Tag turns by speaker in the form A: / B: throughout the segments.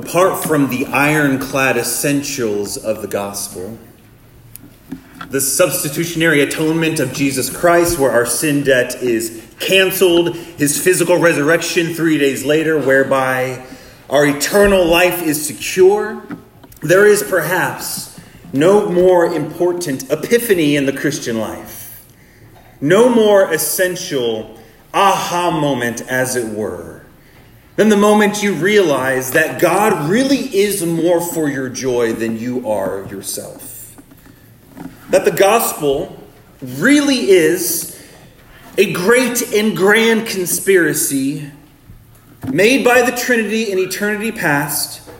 A: apart from the ironclad essentials of the gospel, the substitutionary atonement of Jesus Christ, where our sin debt is canceled, his physical resurrection three days later, whereby our eternal life is secure, there is perhaps no more important epiphany in the Christian life, no more essential aha moment, as it were, than the moment you realize that God really is more for your joy than you are yourself. That the gospel really is a great and grand conspiracy made by the Trinity in eternity past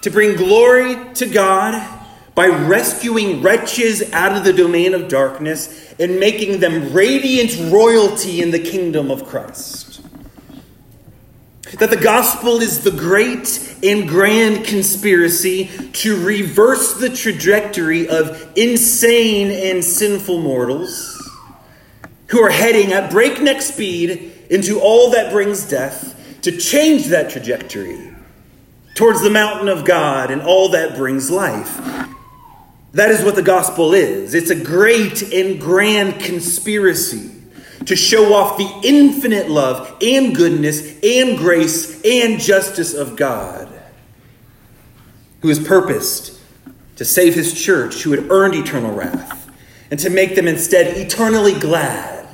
A: to bring glory to God by rescuing wretches out of the domain of darkness and making them radiant royalty in the kingdom of Christ. That the gospel is the great and grand conspiracy to reverse the trajectory of insane and sinful mortals who are heading at breakneck speed into all that brings death to change that trajectory towards the mountain of God and all that brings life. That is what the gospel is. It's a great and grand conspiracy to show off the infinite love and goodness and grace and justice of God, who has purposed to save his church who had earned eternal wrath and to make them instead eternally glad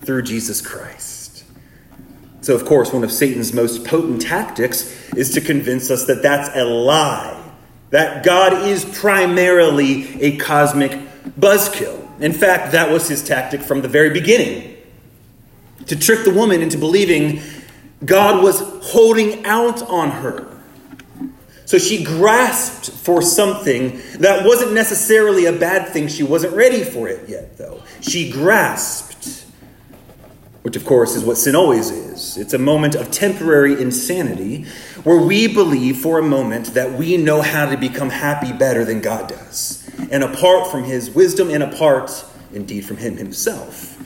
A: through Jesus Christ. So, of course, one of Satan's most potent tactics is to convince us that that's a lie that God is primarily a cosmic buzzkill. In fact, that was his tactic from the very beginning to trick the woman into believing God was holding out on her. So she grasped for something that wasn't necessarily a bad thing. She wasn't ready for it yet, though. She grasped, which of course is what sin always is. It's a moment of temporary insanity where we believe for a moment that we know how to become happy better than God does, and apart from his wisdom and apart, indeed, from him himself.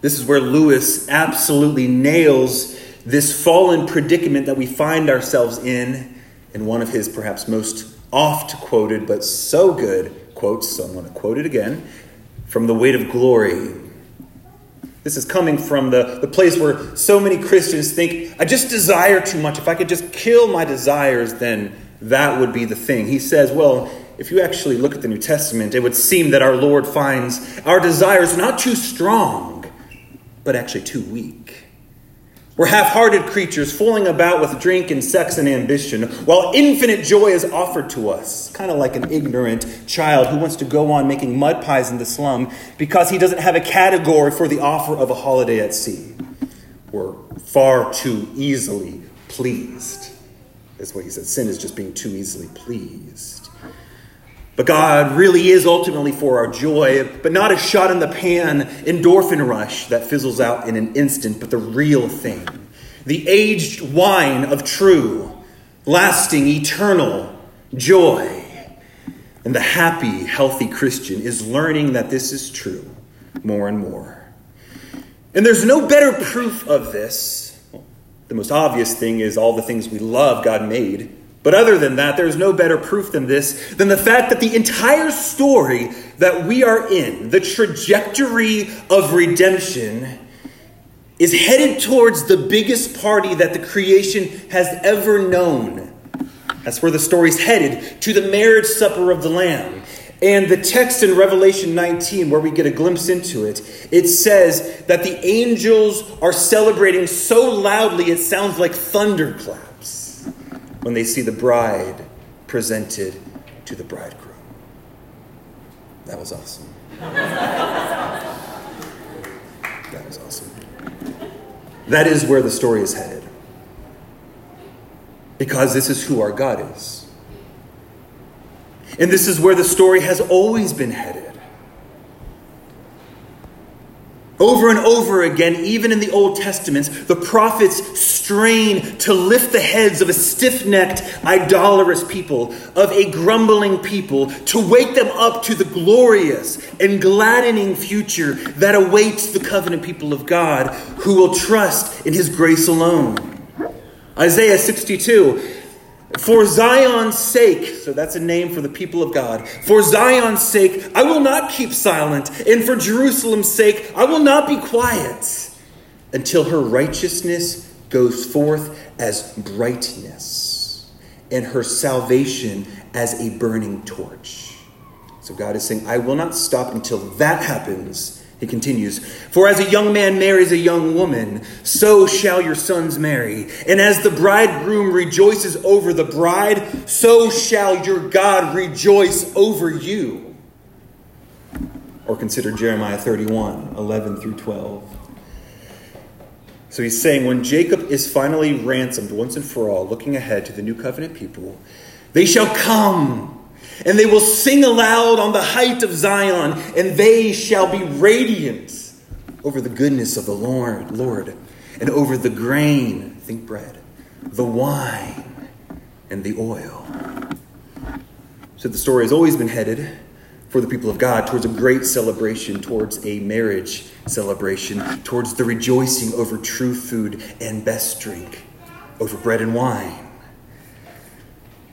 A: This is where Lewis absolutely nails this fallen predicament that we find ourselves in in one of his perhaps most oft quoted but so good quotes. So I'm going to quote it again from The Weight of Glory this is coming from the, the place where so many Christians think, I just desire too much. If I could just kill my desires, then that would be the thing. He says, well, if you actually look at the New Testament, it would seem that our Lord finds our desires not too strong, but actually too weak. We're half hearted creatures fooling about with drink and sex and ambition, while infinite joy is offered to us, kind of like an ignorant child who wants to go on making mud pies in the slum because he doesn't have a category for the offer of a holiday at sea. We're far too easily pleased. That's what he said. Sin is just being too easily pleased. But God really is ultimately for our joy, but not a shot in the pan endorphin rush that fizzles out in an instant, but the real thing. The aged wine of true, lasting, eternal joy. And the happy, healthy Christian is learning that this is true more and more. And there's no better proof of this. The most obvious thing is all the things we love God made but other than that, there's no better proof than this, than the fact that the entire story that we are in, the trajectory of redemption, is headed towards the biggest party that the creation has ever known. That's where the story's headed, to the marriage supper of the Lamb. And the text in Revelation 19, where we get a glimpse into it, it says that the angels are celebrating so loudly it sounds like thunderclaps when they see the bride presented to the bridegroom. That was awesome. that was awesome. That is where the story is headed. Because this is who our God is. And this is where the story has always been headed. Over and over again, even in the Old Testament, the prophets strain to lift the heads of a stiff necked, idolatrous people, of a grumbling people, to wake them up to the glorious and gladdening future that awaits the covenant people of God who will trust in his grace alone. Isaiah 62 For Zion's sake, so that's a name for the people of God. For Zion's sake, I will not keep silent, and for Jerusalem's sake, I will not be quiet until her righteousness goes forth as brightness, and her salvation as a burning torch. So God is saying, I will not stop until that happens he continues, For as a young man marries a young woman, so shall your sons marry. And as the bridegroom rejoices over the bride, so shall your God rejoice over you. Or consider Jeremiah 31 11 through 12. So he's saying, when Jacob is finally ransomed once and for all, looking ahead to the new covenant people, they shall come and they will sing aloud on the height of Zion, and they shall be radiant over the goodness of the Lord, Lord, and over the grain, think bread, the wine, and the oil. So the story has always been headed for the people of God towards a great celebration, towards a marriage celebration, towards the rejoicing over true food and best drink, over bread and wine.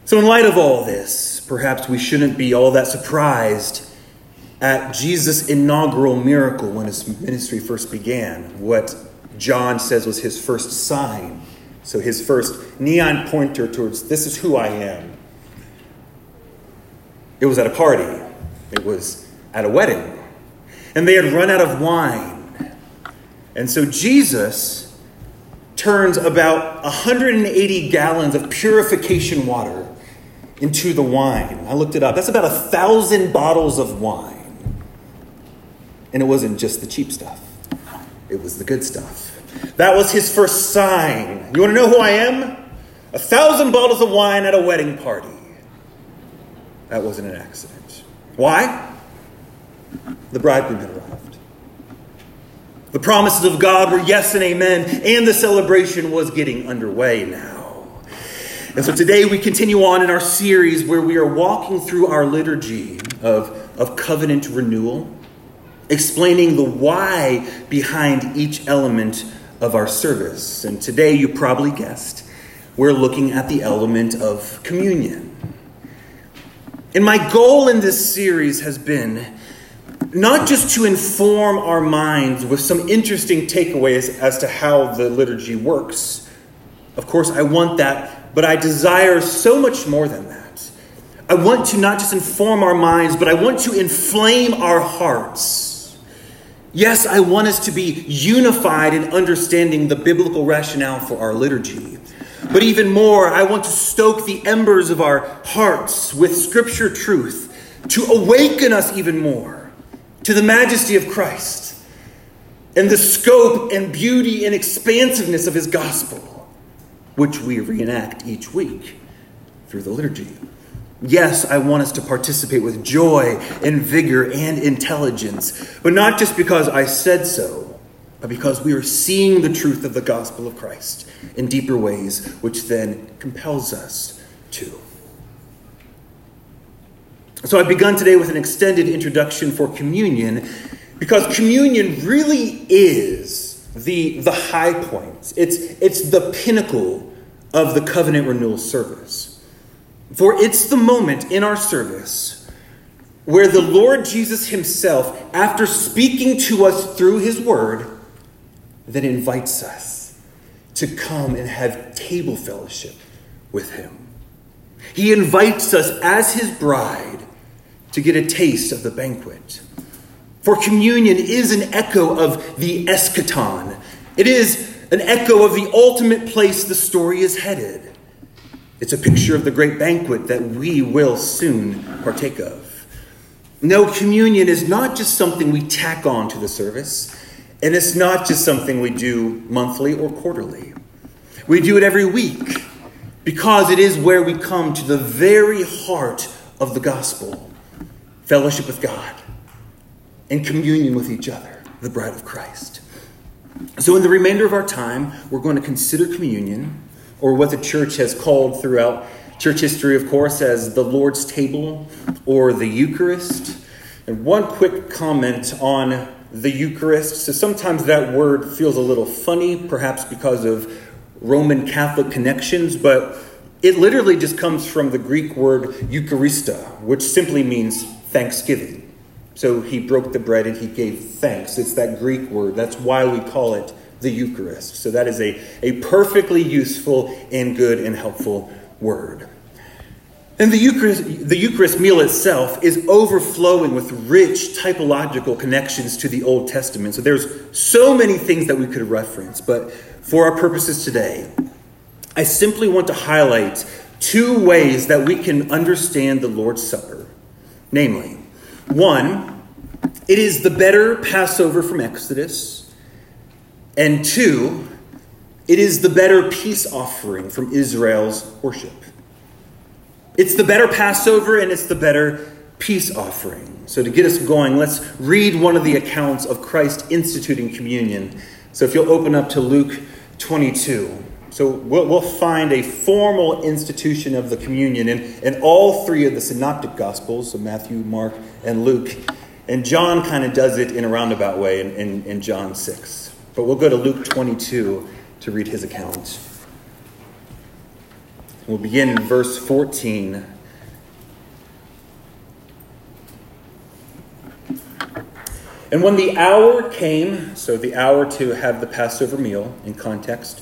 A: So, in light of all this, perhaps we shouldn't be all that surprised at Jesus' inaugural miracle when his ministry first began, what John says was his first sign. So, his first neon pointer towards this is who I am. It was at a party, it was at a wedding, and they had run out of wine. And so, Jesus turns about 180 gallons of purification water into the wine. I looked it up. That's about a thousand bottles of wine. And it wasn't just the cheap stuff, it was the good stuff. That was his first sign. You want to know who I am? A thousand bottles of wine at a wedding party. That wasn't an accident. Why? The bridegroom had arrived. The promises of God were yes and amen, and the celebration was getting underway now. And so today we continue on in our series where we are walking through our liturgy of, of covenant renewal, explaining the why behind each element of our service. And today, you probably guessed, we're looking at the element of communion. And my goal in this series has been not just to inform our minds with some interesting takeaways as to how the liturgy works. Of course, I want that but I desire so much more than that. I want to not just inform our minds, but I want to inflame our hearts. Yes, I want us to be unified in understanding the biblical rationale for our liturgy. But even more, I want to stoke the embers of our hearts with scripture truth to awaken us even more to the majesty of Christ and the scope and beauty and expansiveness of his gospel which we reenact each week through the liturgy. Yes, I want us to participate with joy and vigor and intelligence, but not just because I said so, but because we are seeing the truth of the gospel of Christ in deeper ways, which then compels us to. So I've begun today with an extended introduction for communion because communion really is the, the high points, It's, it's the pinnacle of the covenant renewal service. For it's the moment in our service where the Lord Jesus Himself, after speaking to us through His Word, then invites us to come and have table fellowship with Him. He invites us as His bride to get a taste of the banquet. For communion is an echo of the eschaton. It is an echo of the ultimate place the story is headed. It's a picture of the great banquet that we will soon partake of. No, communion is not just something we tack on to the service, and it's not just something we do monthly or quarterly. We do it every week because it is where we come to the very heart of the gospel fellowship with God and communion with each other, the bride of Christ. So, in the remainder of our time, we're going to consider communion, or what the church has called throughout church history, of course, as the Lord's table or the Eucharist. And one quick comment on the Eucharist. So, sometimes that word feels a little funny, perhaps because of Roman Catholic connections, but it literally just comes from the Greek word Eucharistia, which simply means thanksgiving. So he broke the bread and he gave thanks. It's that Greek word. That's why we call it the Eucharist. So that is a, a perfectly useful and good and helpful word. And the Eucharist, the Eucharist meal itself is overflowing with rich typological connections to the Old Testament. So there's so many things that we could reference, but for our purposes today, I simply want to highlight two ways that we can understand the Lord's Supper. Namely, one, it is the better Passover from Exodus, and two, it is the better peace offering from Israel's worship. It's the better Passover and it's the better peace offering. So, to get us going, let's read one of the accounts of Christ instituting communion. So, if you'll open up to Luke 22. So, we'll, we'll find a formal institution of the communion in, in all three of the synoptic gospels, so Matthew, Mark, and Luke. And John kind of does it in a roundabout way in, in, in John 6. But we'll go to Luke 22 to read his account. We'll begin in verse 14. And when the hour came, so the hour to have the Passover meal in context,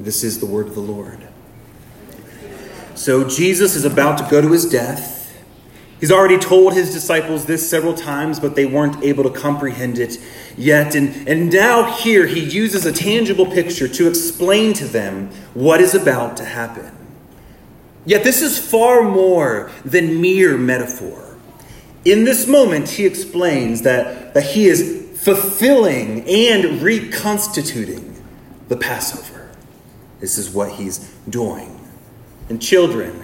A: This is the word of the Lord. So Jesus is about to go to his death. He's already told his disciples this several times, but they weren't able to comprehend it yet. And, and now, here, he uses a tangible picture to explain to them what is about to happen. Yet, this is far more than mere metaphor. In this moment, he explains that, that he is fulfilling and reconstituting the Passover. This is what he's doing. And, children,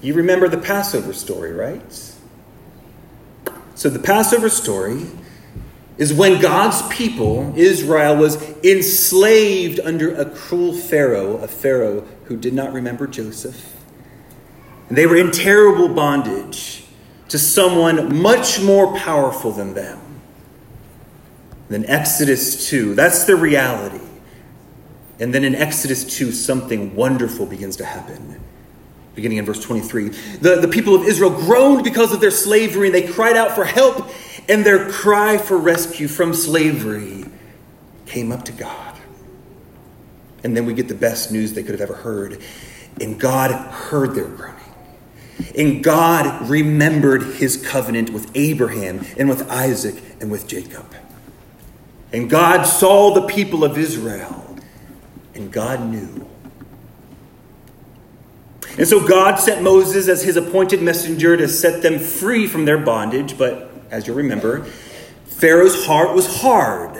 A: you remember the Passover story, right? So, the Passover story is when God's people, Israel, was enslaved under a cruel Pharaoh, a Pharaoh who did not remember Joseph. And they were in terrible bondage to someone much more powerful than them. Then Exodus 2, that's the reality. And then in Exodus 2, something wonderful begins to happen beginning in verse 23. The, the people of Israel groaned because of their slavery, and they cried out for help, and their cry for rescue from slavery came up to God. And then we get the best news they could have ever heard. And God heard their groaning. And God remembered his covenant with Abraham and with Isaac and with Jacob. And God saw the people of Israel, and God knew and so God sent Moses as his appointed messenger to set them free from their bondage. But as you'll remember, Pharaoh's heart was hard.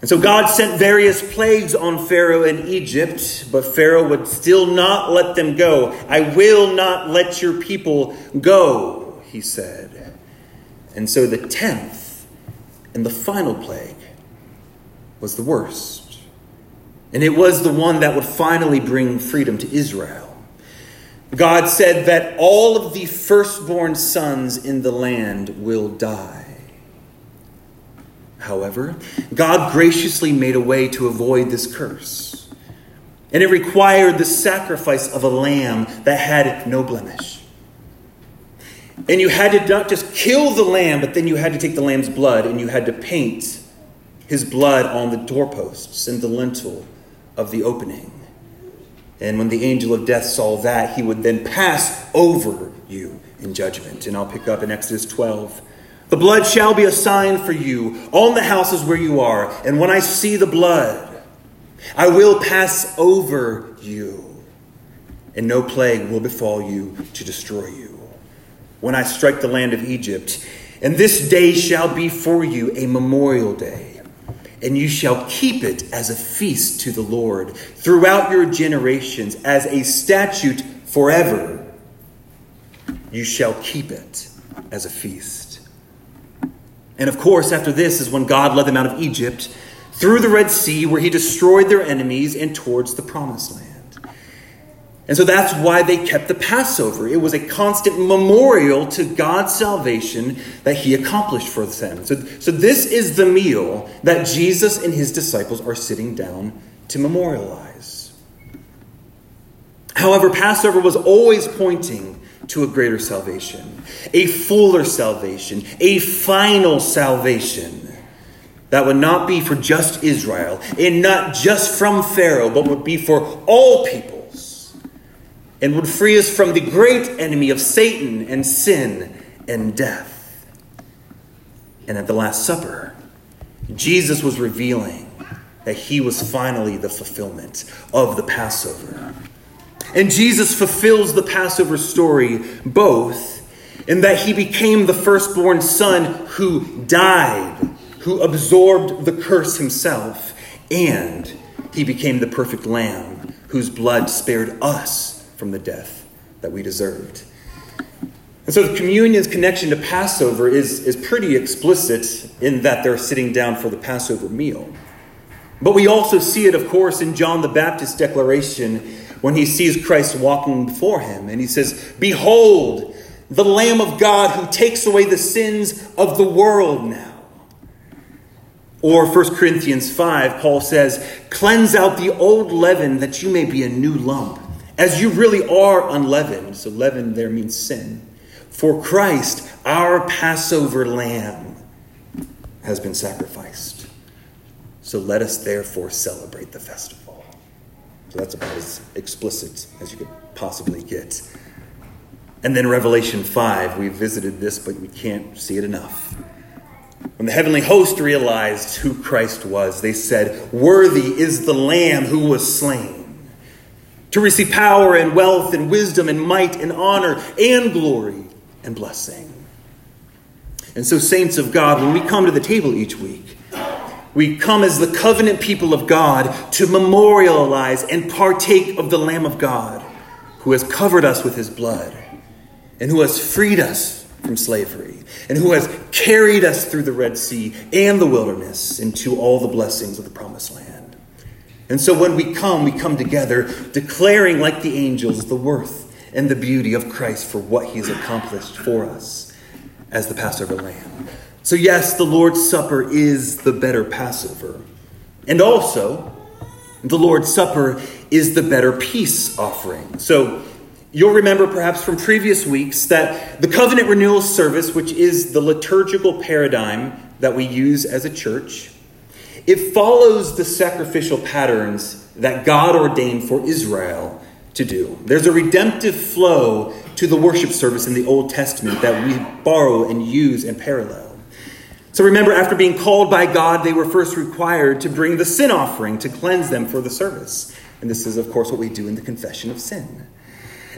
A: And so God sent various plagues on Pharaoh and Egypt, but Pharaoh would still not let them go. I will not let your people go, he said. And so the tenth and the final plague was the worst. And it was the one that would finally bring freedom to Israel. God said that all of the firstborn sons in the land will die. However, God graciously made a way to avoid this curse. And it required the sacrifice of a lamb that had no blemish. And you had to not just kill the lamb, but then you had to take the lamb's blood and you had to paint his blood on the doorposts and the lintel of the opening. And when the angel of death saw that, he would then pass over you in judgment. And I'll pick up in Exodus 12. The blood shall be a sign for you on the houses where you are. And when I see the blood, I will pass over you, and no plague will befall you to destroy you. When I strike the land of Egypt, and this day shall be for you a memorial day, and you shall keep it as a feast to the Lord throughout your generations, as a statute forever. You shall keep it as a feast. And of course, after this is when God led them out of Egypt through the Red Sea, where he destroyed their enemies and towards the promised land. And so that's why they kept the Passover. It was a constant memorial to God's salvation that he accomplished for them. So, so this is the meal that Jesus and his disciples are sitting down to memorialize. However, Passover was always pointing to a greater salvation, a fuller salvation, a final salvation that would not be for just Israel and not just from Pharaoh, but would be for all peoples and would free us from the great enemy of Satan and sin and death. And at the Last Supper, Jesus was revealing that he was finally the fulfillment of the Passover. And Jesus fulfills the Passover story both in that he became the firstborn son who died, who absorbed the curse himself, and he became the perfect lamb whose blood spared us from the death that we deserved. And so the communion's connection to Passover is, is pretty explicit in that they're sitting down for the Passover meal. But we also see it, of course, in John the Baptist's declaration when he sees Christ walking before him. And he says, Behold, the Lamb of God who takes away the sins of the world now. Or 1 Corinthians 5, Paul says, Cleanse out the old leaven that you may be a new lump, as you really are unleavened. So, leaven there means sin. For Christ, our Passover lamb, has been sacrificed. So let us therefore celebrate the festival. So that's about as explicit as you could possibly get. And then Revelation 5, we visited this, but we can't see it enough. When the heavenly host realized who Christ was, they said, Worthy is the Lamb who was slain to receive power and wealth and wisdom and might and honor and glory and blessing. And so, saints of God, when we come to the table each week, we come as the covenant people of God to memorialize and partake of the Lamb of God who has covered us with his blood and who has freed us from slavery and who has carried us through the Red Sea and the wilderness into all the blessings of the promised land. And so when we come, we come together declaring, like the angels, the worth and the beauty of Christ for what he has accomplished for us as the Passover lamb. So, yes, the Lord's Supper is the better Passover. And also, the Lord's Supper is the better peace offering. So, you'll remember perhaps from previous weeks that the covenant renewal service, which is the liturgical paradigm that we use as a church, it follows the sacrificial patterns that God ordained for Israel to do. There's a redemptive flow to the worship service in the Old Testament that we borrow and use in parallel. So remember, after being called by God, they were first required to bring the sin offering to cleanse them for the service. And this is, of course, what we do in the confession of sin.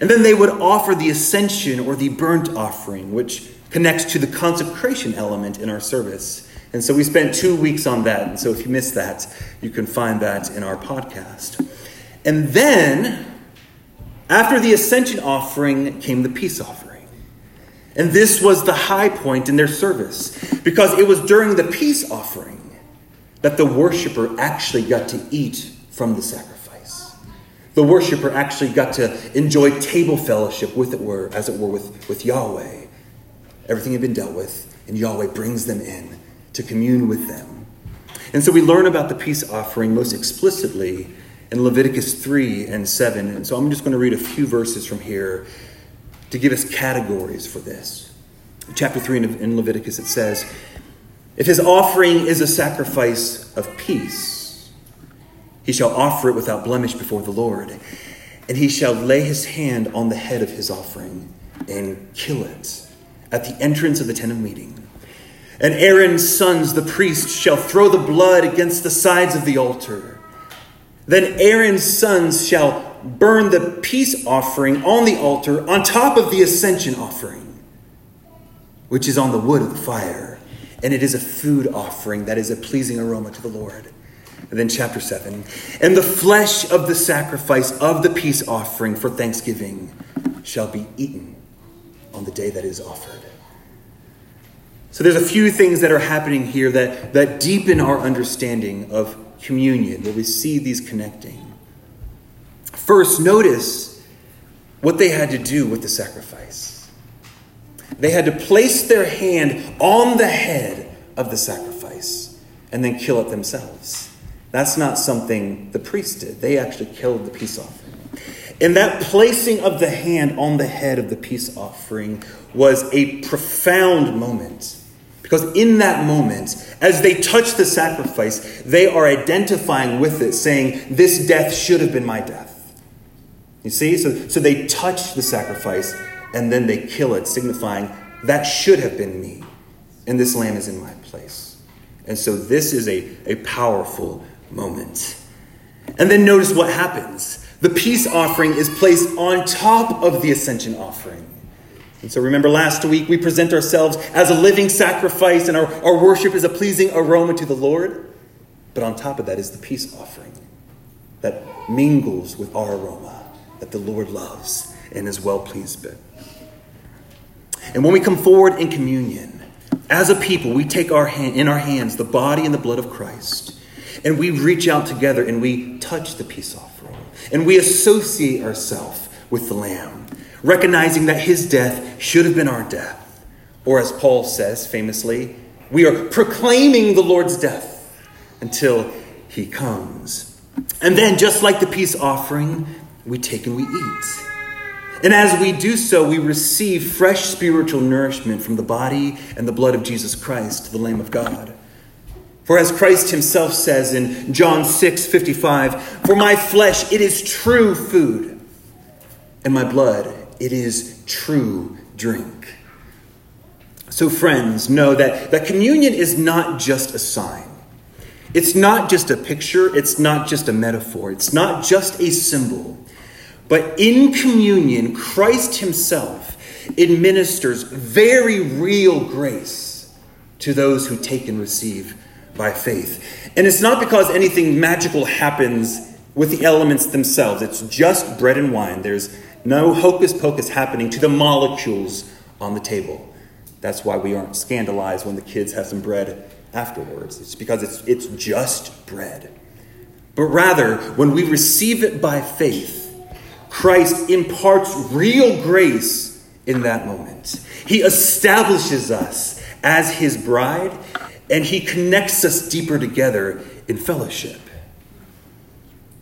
A: And then they would offer the ascension or the burnt offering, which connects to the consecration element in our service. And so we spent two weeks on that. And so if you missed that, you can find that in our podcast. And then, after the ascension offering, came the peace offering. And this was the high point in their service because it was during the peace offering that the worshiper actually got to eat from the sacrifice. The worshiper actually got to enjoy table fellowship with it were, as it were, with, with Yahweh. Everything had been dealt with, and Yahweh brings them in to commune with them. And so we learn about the peace offering most explicitly in Leviticus 3 and 7. And so I'm just going to read a few verses from here to give us categories for this. Chapter 3 in Leviticus, it says, If his offering is a sacrifice of peace, he shall offer it without blemish before the Lord. and he shall lay his hand on the head of his offering and kill it at the entrance of the tent of meeting. And Aaron's sons, the priests, shall throw the blood against the sides of the altar. Then Aaron's sons shall burn the peace offering on the altar on top of the ascension offering, which is on the wood of the fire. And it is a food offering that is a pleasing aroma to the Lord. And then, chapter 7 And the flesh of the sacrifice of the peace offering for thanksgiving shall be eaten on the day that is offered. So, there's a few things that are happening here that, that deepen our understanding of communion, where we see these connecting. First, notice what they had to do with the sacrifice. They had to place their hand on the head of the sacrifice and then kill it themselves. That's not something the priests did. They actually killed the peace offering. And that placing of the hand on the head of the peace offering was a profound moment. Because in that moment, as they touch the sacrifice, they are identifying with it, saying, This death should have been my death. You see? So, so they touch the sacrifice and then they kill it, signifying, That should have been me. And this lamb is in my place. And so this is a, a powerful moment. And then notice what happens. The peace offering is placed on top of the ascension offering. And so remember last week we present ourselves as a living sacrifice and our, our worship is a pleasing aroma to the Lord. But on top of that is the peace offering that mingles with our aroma that the Lord loves and is well pleased with. And when we come forward in communion, as a people, we take our hand, in our hands the body and the blood of Christ. And we reach out together and we touch the peace offering. And we associate ourselves with the Lamb, recognizing that his death should have been our death. Or as Paul says famously, we are proclaiming the Lord's death until he comes. And then, just like the peace offering, we take and we eat. And as we do so, we receive fresh spiritual nourishment from the body and the blood of Jesus Christ, the Lamb of God. For as Christ himself says in John 6 55, For my flesh it is true food, and my blood it is true drink. So, friends, know that, that communion is not just a sign. It's not just a picture. It's not just a metaphor. It's not just a symbol. But in communion, Christ Himself administers very real grace to those who take and receive by faith. And it's not because anything magical happens with the elements themselves, it's just bread and wine. There's no hocus pocus happening to the molecules on the table. That's why we aren't scandalized when the kids have some bread afterwards. It's because it's, it's just bread. But rather, when we receive it by faith, Christ imparts real grace in that moment. He establishes us as his bride and he connects us deeper together in fellowship.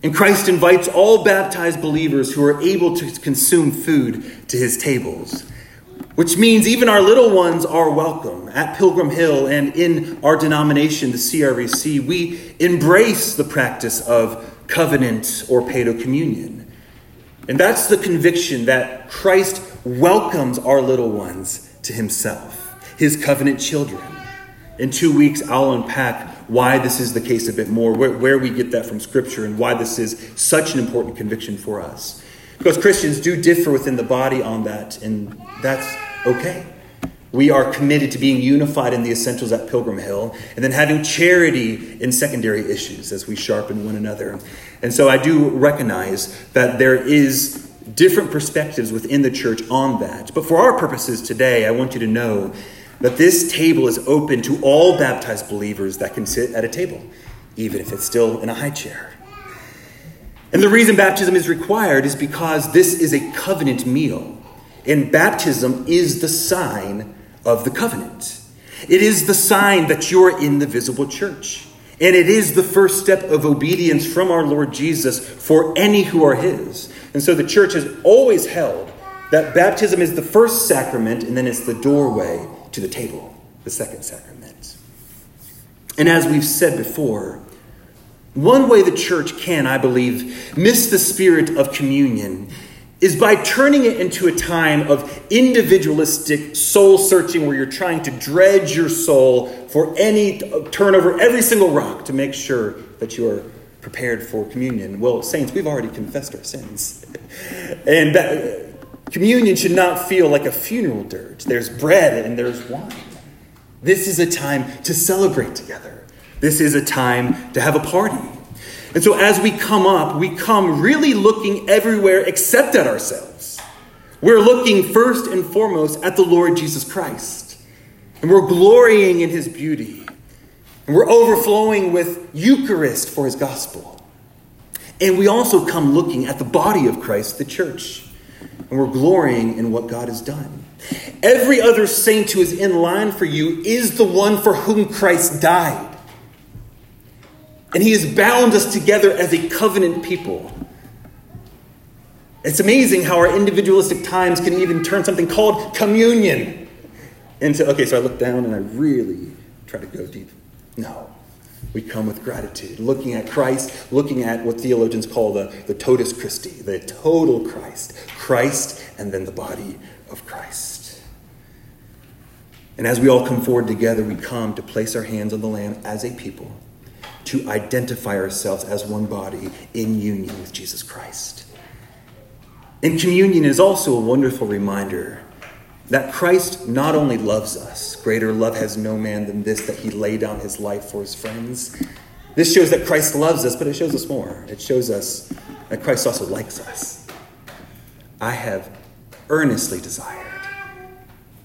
A: And Christ invites all baptized believers who are able to consume food to his tables, which means even our little ones are welcome. At Pilgrim Hill and in our denomination, the CREC, we embrace the practice of covenant or paedo communion. And that's the conviction that Christ welcomes our little ones to himself, his covenant children. In two weeks, I'll unpack why this is the case a bit more, where, where, we get that from Scripture, and why this is such an important conviction for us. Because Christians do differ within the body on that, and that's okay. We are committed to being unified in the essentials at Pilgrim Hill, and then having charity in secondary issues as we sharpen one another. And so I do recognize that there is different perspectives within the church on that. But for our purposes today, I want you to know that this table is open to all baptized believers that can sit at a table, even if it's still in a high chair. And the reason baptism is required is because this is a covenant meal, and baptism is the sign of the covenant. It is the sign that you're in the visible church. And it is the first step of obedience from our Lord Jesus for any who are his. And so the church has always held that baptism is the first sacrament and then it's the doorway to the table, the second sacrament. And as we've said before, One way the church can, I believe, miss the spirit of communion is by turning it into a time of individualistic soul searching where you're trying to dredge your soul for any turn over every single rock to make sure that you are prepared for communion. Well, saints, we've already confessed our sins. and that, communion should not feel like a funeral dirge. There's bread and there's wine. This is a time to celebrate together. This is a time to have a party. And so as we come up, we come really looking everywhere except at ourselves. We're looking first and foremost at the Lord Jesus Christ. And we're glorying in his beauty. And we're overflowing with Eucharist for his gospel. And we also come looking at the body of Christ, the church. And we're glorying in what God has done. Every other saint who is in line for you is the one for whom Christ died. And he has bound us together as a covenant people. It's amazing how our individualistic times can even turn something called communion into, okay, so I look down and I really try to go deep. No. We come with gratitude, looking at Christ, looking at what theologians call the, the totus Christi, the total Christ. Christ and then the body of Christ. And as we all come forward together, we come to place our hands on the Lamb as a people to identify ourselves as one body in union with Jesus Christ. And communion is also a wonderful reminder that Christ not only loves us, greater love has no man than this, that he lay down his life for his friends. This shows that Christ loves us, but it shows us more. It shows us that Christ also likes us. I have earnestly desired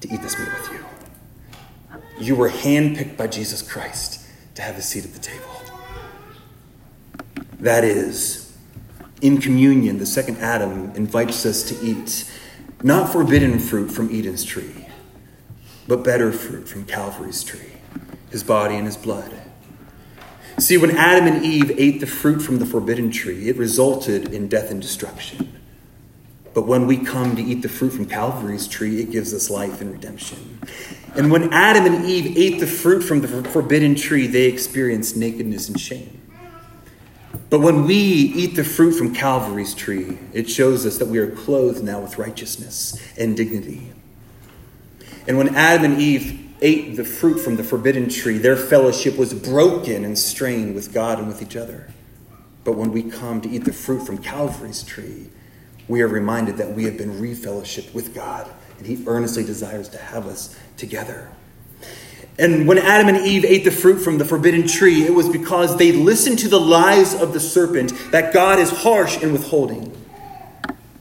A: to eat this meal with you. You were handpicked by Jesus Christ to have a seat at the table. That is, in communion, the second Adam invites us to eat not forbidden fruit from Eden's tree, but better fruit from Calvary's tree, his body and his blood. See, when Adam and Eve ate the fruit from the forbidden tree, it resulted in death and destruction. But when we come to eat the fruit from Calvary's tree, it gives us life and redemption. And when Adam and Eve ate the fruit from the forbidden tree, they experienced nakedness and shame. But when we eat the fruit from Calvary's tree, it shows us that we are clothed now with righteousness and dignity. And when Adam and Eve ate the fruit from the forbidden tree, their fellowship was broken and strained with God and with each other. But when we come to eat the fruit from Calvary's tree, we are reminded that we have been refellowshipped with God, and He earnestly desires to have us together. And when Adam and Eve ate the fruit from the forbidden tree, it was because they listened to the lies of the serpent that God is harsh in withholding.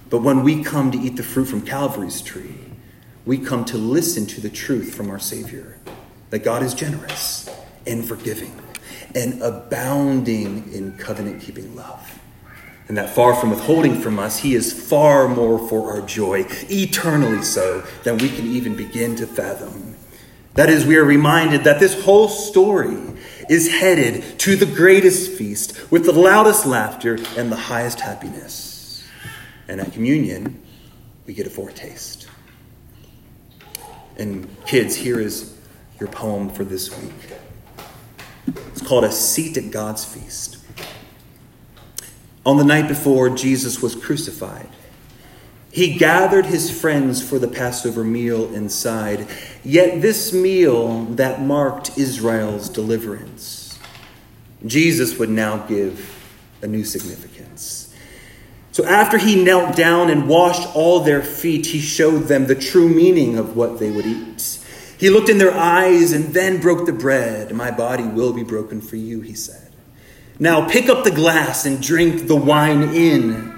A: But when we come to eat the fruit from Calvary's tree, we come to listen to the truth from our Savior that God is generous and forgiving and abounding in covenant keeping love. And that far from withholding from us, He is far more for our joy, eternally so, than we can even begin to fathom. That is, we are reminded that this whole story is headed to the greatest feast with the loudest laughter and the highest happiness. And at communion, we get a foretaste. And kids, here is your poem for this week. It's called A Seat at God's Feast. On the night before Jesus was crucified, he gathered his friends for the Passover meal inside, yet this meal that marked Israel's deliverance. Jesus would now give a new significance. So after he knelt down and washed all their feet, he showed them the true meaning of what they would eat. He looked in their eyes and then broke the bread. My body will be broken for you, he said. Now pick up the glass and drink the wine in.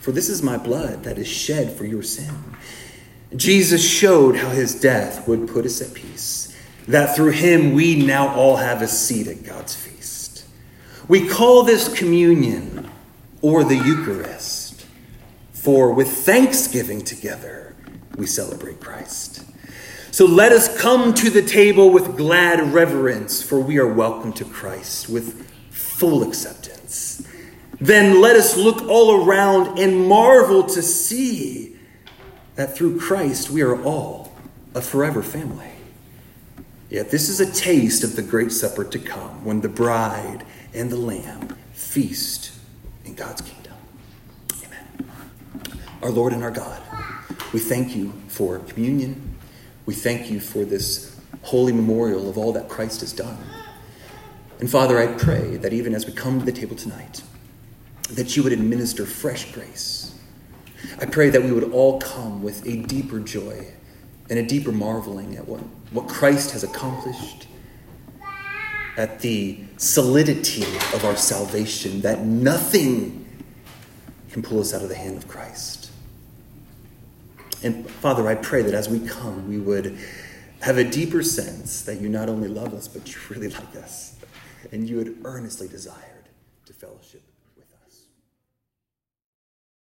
A: For this is my blood that is shed for your sin. Jesus showed how his death would put us at peace, that through him we now all have a seat at God's feast. We call this communion or the Eucharist, for with thanksgiving together we celebrate Christ. So let us come to the table with glad reverence, for we are welcome to Christ with full acceptance then let us look all around and marvel to see that through Christ we are all a forever family. Yet this is a taste of the great supper to come when the bride and the Lamb feast in God's kingdom. Amen. Our Lord and our God, we thank you for communion. We thank you for this holy memorial of all that Christ has done. And Father, I pray that even as we come to the table tonight, that you would administer fresh grace. I pray that we would all come with a deeper joy and a deeper marveling at what, what Christ has accomplished, at the solidity of our salvation, that nothing can pull us out of the hand of Christ. And Father, I pray that as we come, we would have a deeper sense that you not only love us, but you really like us, and you had earnestly desired to fellowship